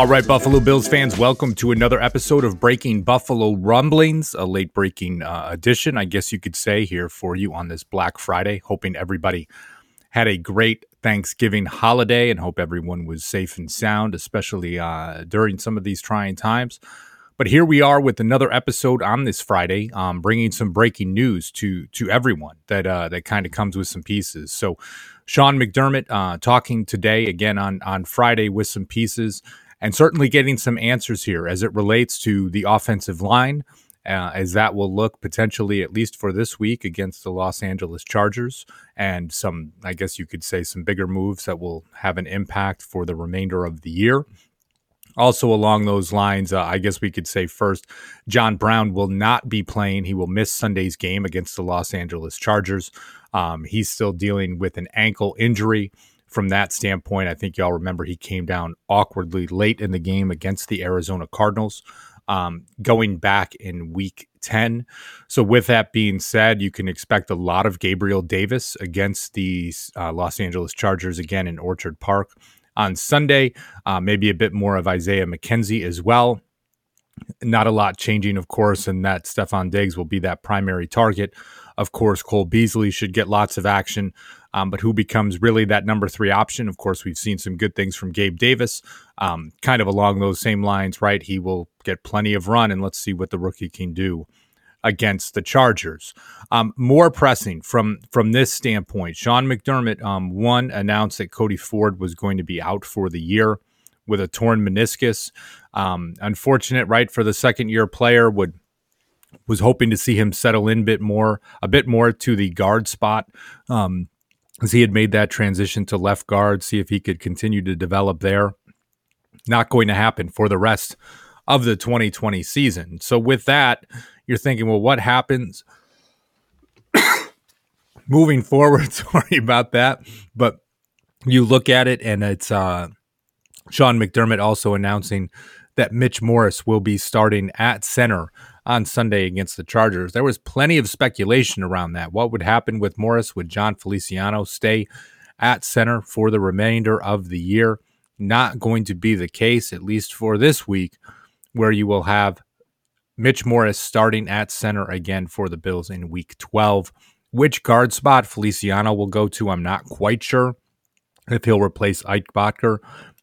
All right, Buffalo Bills fans, welcome to another episode of Breaking Buffalo Rumblings, a late breaking uh, edition, I guess you could say, here for you on this Black Friday. Hoping everybody had a great Thanksgiving holiday and hope everyone was safe and sound, especially uh, during some of these trying times. But here we are with another episode on this Friday, um, bringing some breaking news to to everyone that uh, that kind of comes with some pieces. So, Sean McDermott uh, talking today again on on Friday with some pieces and certainly getting some answers here as it relates to the offensive line, uh, as that will look potentially, at least for this week, against the Los Angeles Chargers, and some, I guess you could say, some bigger moves that will have an impact for the remainder of the year. Also, along those lines, uh, I guess we could say first, John Brown will not be playing. He will miss Sunday's game against the Los Angeles Chargers. Um, he's still dealing with an ankle injury from that standpoint, I think y'all remember he came down awkwardly late in the game against the Arizona Cardinals, um, going back in week 10. So, with that being said, you can expect a lot of Gabriel Davis against the uh, Los Angeles Chargers again in Orchard Park on Sunday. Uh, maybe a bit more of Isaiah McKenzie as well. Not a lot changing, of course, and that Stefon Diggs will be that primary target. Of course, Cole Beasley should get lots of action. Um, but who becomes really that number three option? Of course, we've seen some good things from Gabe Davis, um, kind of along those same lines, right? He will get plenty of run, and let's see what the rookie can do against the Chargers. Um, more pressing from from this standpoint, Sean McDermott um, one announced that Cody Ford was going to be out for the year with a torn meniscus. Um, unfortunate, right, for the second year player would was hoping to see him settle in a bit more, a bit more to the guard spot. Um, as he had made that transition to left guard, see if he could continue to develop there. Not going to happen for the rest of the 2020 season. So, with that, you're thinking, well, what happens moving forward? Sorry about that. But you look at it, and it's uh, Sean McDermott also announcing that Mitch Morse will be starting at center on Sunday against the Chargers. There was plenty of speculation around that. What would happen with Morse? Would Jon Feliciano stay at center for the remainder of the year? Not going to be the case, at least for this week, where you will have Mitch Morse starting at center again for the Bills in week 12. Which guard spot Feliciano will go to, I'm not quite sure. If he'll replace Ike Boettger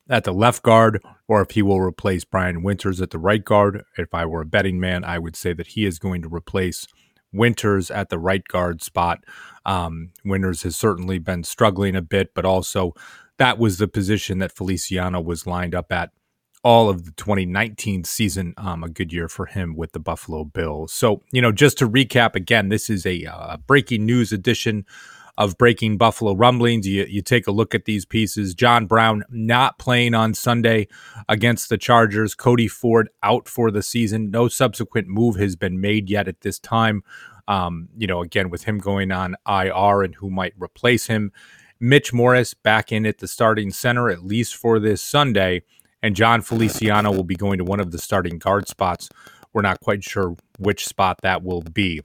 at the left guard or if he will replace Brian Winters at the right guard. If I were a betting man, I would say that he is going to replace Winters at the right guard spot. Um, Winters has certainly been struggling a bit, but also that was the position that Feliciano was lined up at all of the 2019 season. Um, a good year for him with the Buffalo Bills. So, you know, just to recap again, this is a uh, breaking news edition of Breaking Buffalo Rumblings. You, you take a look at these pieces. John Brown not playing on Sunday against the Chargers. Cody Ford out for the season. No subsequent move has been made yet at this time. Um, you know, again, with him going on IR and who might replace him. Mitch Morse back in at the starting center, at least for this Sunday. And Jon Feliciano will be going to one of the starting guard spots. We're not quite sure which spot that will be.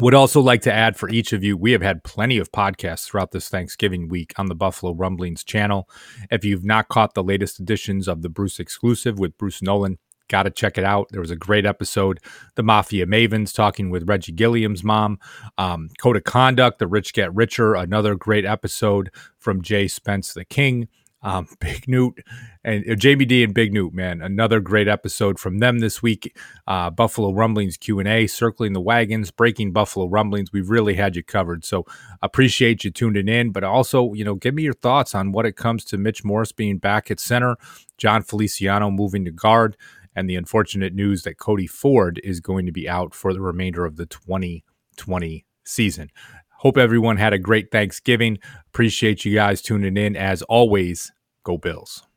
Would also like to add for each of you, we have had plenty of podcasts throughout this Thanksgiving week on the Buffalo Rumblings channel. If you've not caught the latest editions of the Bruce exclusive with Bruce Nolan, got to check it out. There was a great episode, The Mafia Mavens, talking with Reggie Gilliam's mom. Um, Code of Conduct, The Rich Get Richer, another great episode from Jay Spence the King um, Big Newt and uh, Jamie D and Big Newt, man, another great episode from them this week. Uh, Buffalo Rumblings Q and A, circling the wagons, breaking Buffalo Rumblings. We've really had you covered, so appreciate you tuning in. But also, you know, give me your thoughts on what it comes to Mitch Morse being back at center, Jon Feliciano moving to guard, and the unfortunate news that Cody Ford is going to be out for the remainder of the 2020 season. Hope everyone had a great Thanksgiving. Appreciate you guys tuning in. As always, go Bills.